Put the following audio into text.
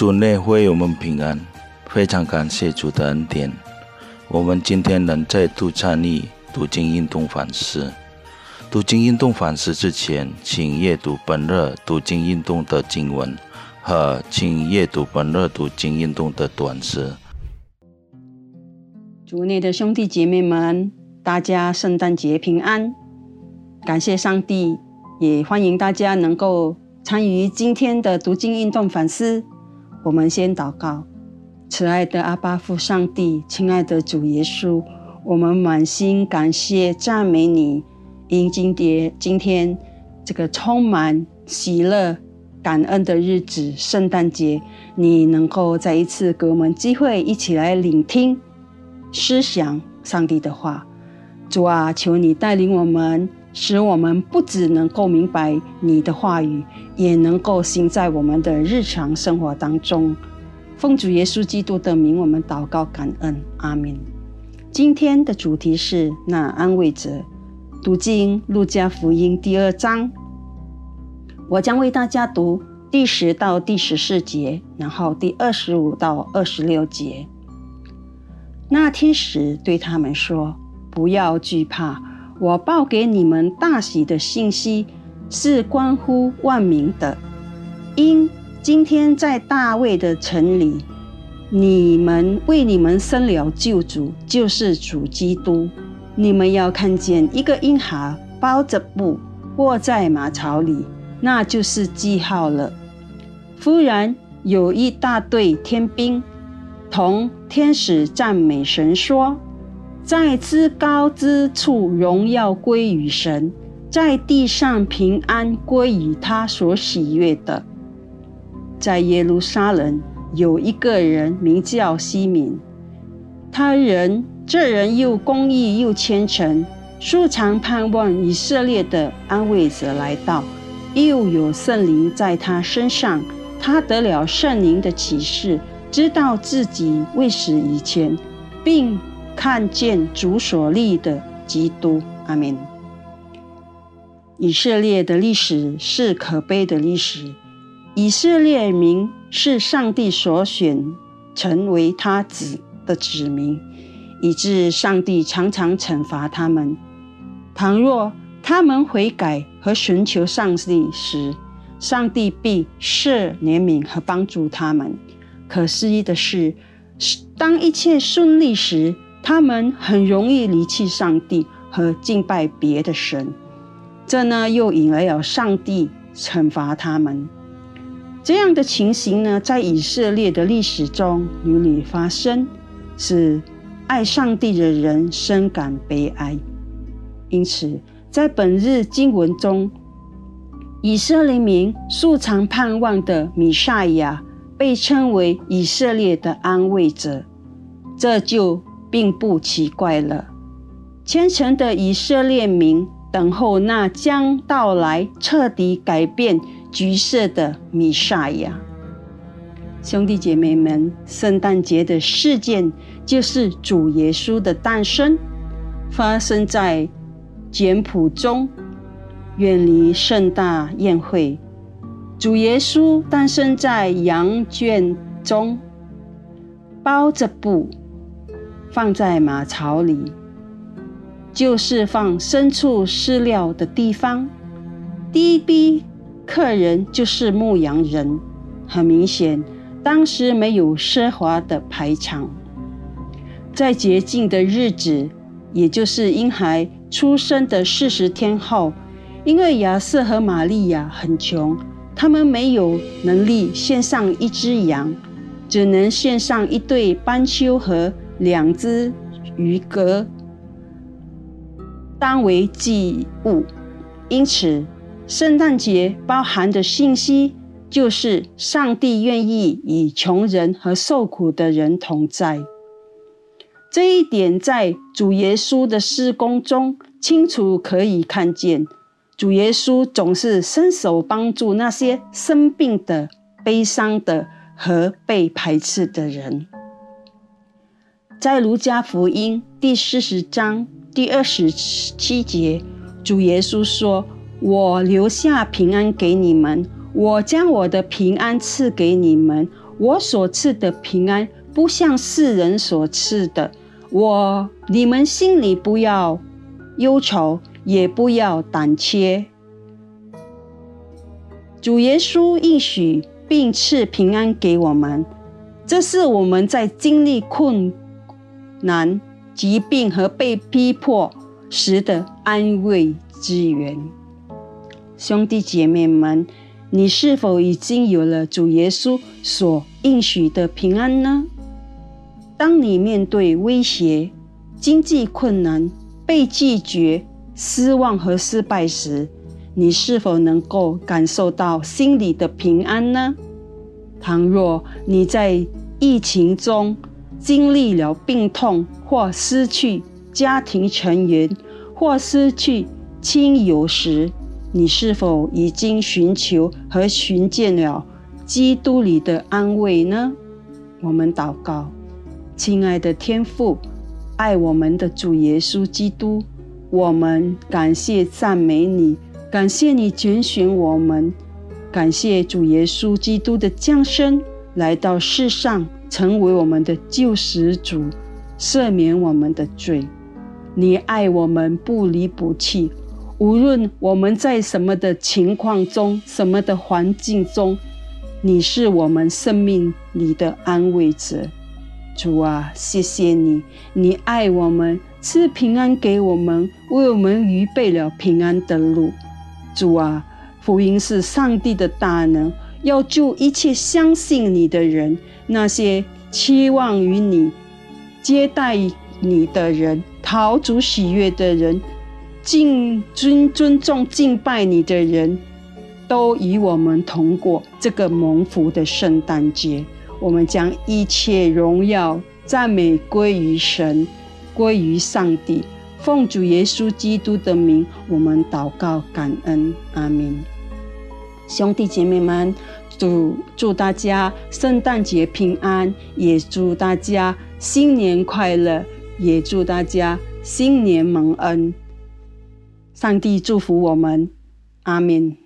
主内会我们平安，非常感谢主的恩典。我们今天能再度参与读经运动反思。读经运动反思之前，请阅读本日读经运动的经文和请阅读本日读经运动的短诗。主内的兄弟姐妹们，大家圣诞节平安！感谢上帝，也欢迎大家能够参与今天的读经运动反思。我们先祷告，慈爱的阿巴父上帝，亲爱的主耶稣，我们满心感谢赞美你。因今天今天这个充满喜乐、感恩的日子——圣诞节，你能够再一次给我们机会，一起来聆听、思想上帝的话。主啊，求你带领我们，使我们不只能够明白你的话语，也能够行在我们的日常生活当中。奉主耶稣基督的名，我们祷告感恩，阿门。今天的主题是那安慰者。读经《路加福音》第二章，我将为大家读第十到第十四节，然后第二十五到二十六节。那天使对他们说：“不要惧怕，我报给你们大喜的信息是关乎万民的，因今天在大卫的城里，你们为你们生了救主，就是主基督。”你们要看见一个婴孩包着布卧在马槽里，那就是记号了。忽然有一大队天兵同天使赞美神说：“在至高之处荣耀归于神，在地上平安归于他所喜悦的。”在耶路撒冷有一个人名叫西敏，他人。这人又公义又虔诚，素常盼望以色列的安慰者来到，又有圣灵在他身上，他得了圣灵的启示，知道自己未死以前，并看见主所立的基督。阿门。以色列的历史是可悲的历史，以色列民是上帝所选，成为他子的子民。以致上帝常常惩罚他们。倘若他们悔改和寻求上帝时，上帝必赦怜悯和帮助他们。可思议的是，当一切顺利时，他们很容易离弃上帝和敬拜别的神。这呢，又引来了上帝惩罚他们。这样的情形呢，在以色列的历史中屡屡发生，使。爱上帝的人深感悲哀，因此在本日经文中，以色列民素常盼望的弥赛亚被称为以色列的安慰者，这就并不奇怪了。虔诚的以色列民等候那将到来、彻底改变局势的弥赛亚。兄弟姐妹们，圣诞节的事件就是主耶稣的诞生，发生在简朴中，远离盛大宴会。主耶稣诞生在羊圈中，包着布，放在马槽里，就是放牲畜饲料的地方。第一批客人就是牧羊人，很明显。当时没有奢华的排场，在洁净的日子，也就是婴孩出生的四十天后，因为亚瑟和玛利亚很穷，他们没有能力献上一只羊，只能献上一对斑鸠和两只鱼鸽，当为祭物。因此，圣诞节包含的信息。就是上帝愿意与穷人和受苦的人同在，这一点在主耶稣的施工中清楚可以看见。主耶稣总是伸手帮助那些生病的、悲伤的和被排斥的人。在卢家福音第四十章第二十七节，主耶稣说：“我留下平安给你们。”我将我的平安赐给你们，我所赐的平安不像世人所赐的。我你们心里不要忧愁，也不要胆怯。主耶稣应许并赐平安给我们，这是我们在经历困难、疾病和被逼迫时的安慰之源。兄弟姐妹们，你是否已经有了主耶稣所应许的平安呢？当你面对威胁、经济困难、被拒绝、失望和失败时，你是否能够感受到心里的平安呢？倘若你在疫情中经历了病痛，或失去家庭成员，或失去亲友时，你是否已经寻求和寻见了基督里的安慰呢？我们祷告，亲爱的天父，爱我们的主耶稣基督，我们感谢赞美你。感谢你拣选我们，感谢主耶稣基督的降生来到世上，成为我们的救世主，赦免我们的罪。你爱我们不离不弃，无论我们在什么的情况中、什么的环境中，你是我们生命里的安慰者。主啊，谢谢你，你爱我们，赐平安给我们，为我们预备了平安的路。主啊，福音是上帝的大能，要祝一切相信你的人，那些期望于你、接待你的人、陶足喜悦的人、敬尊尊重敬拜你的人，都与我们同过这个蒙福的圣诞节。我们将一切荣耀、赞美归于神，归于上帝。奉主耶稣基督的名，我们祷告感恩，阿明。兄弟姐妹们，祝祝大家圣诞节平安，也祝大家新年快乐，也祝大家新年蒙恩。上帝祝福我们，阿门。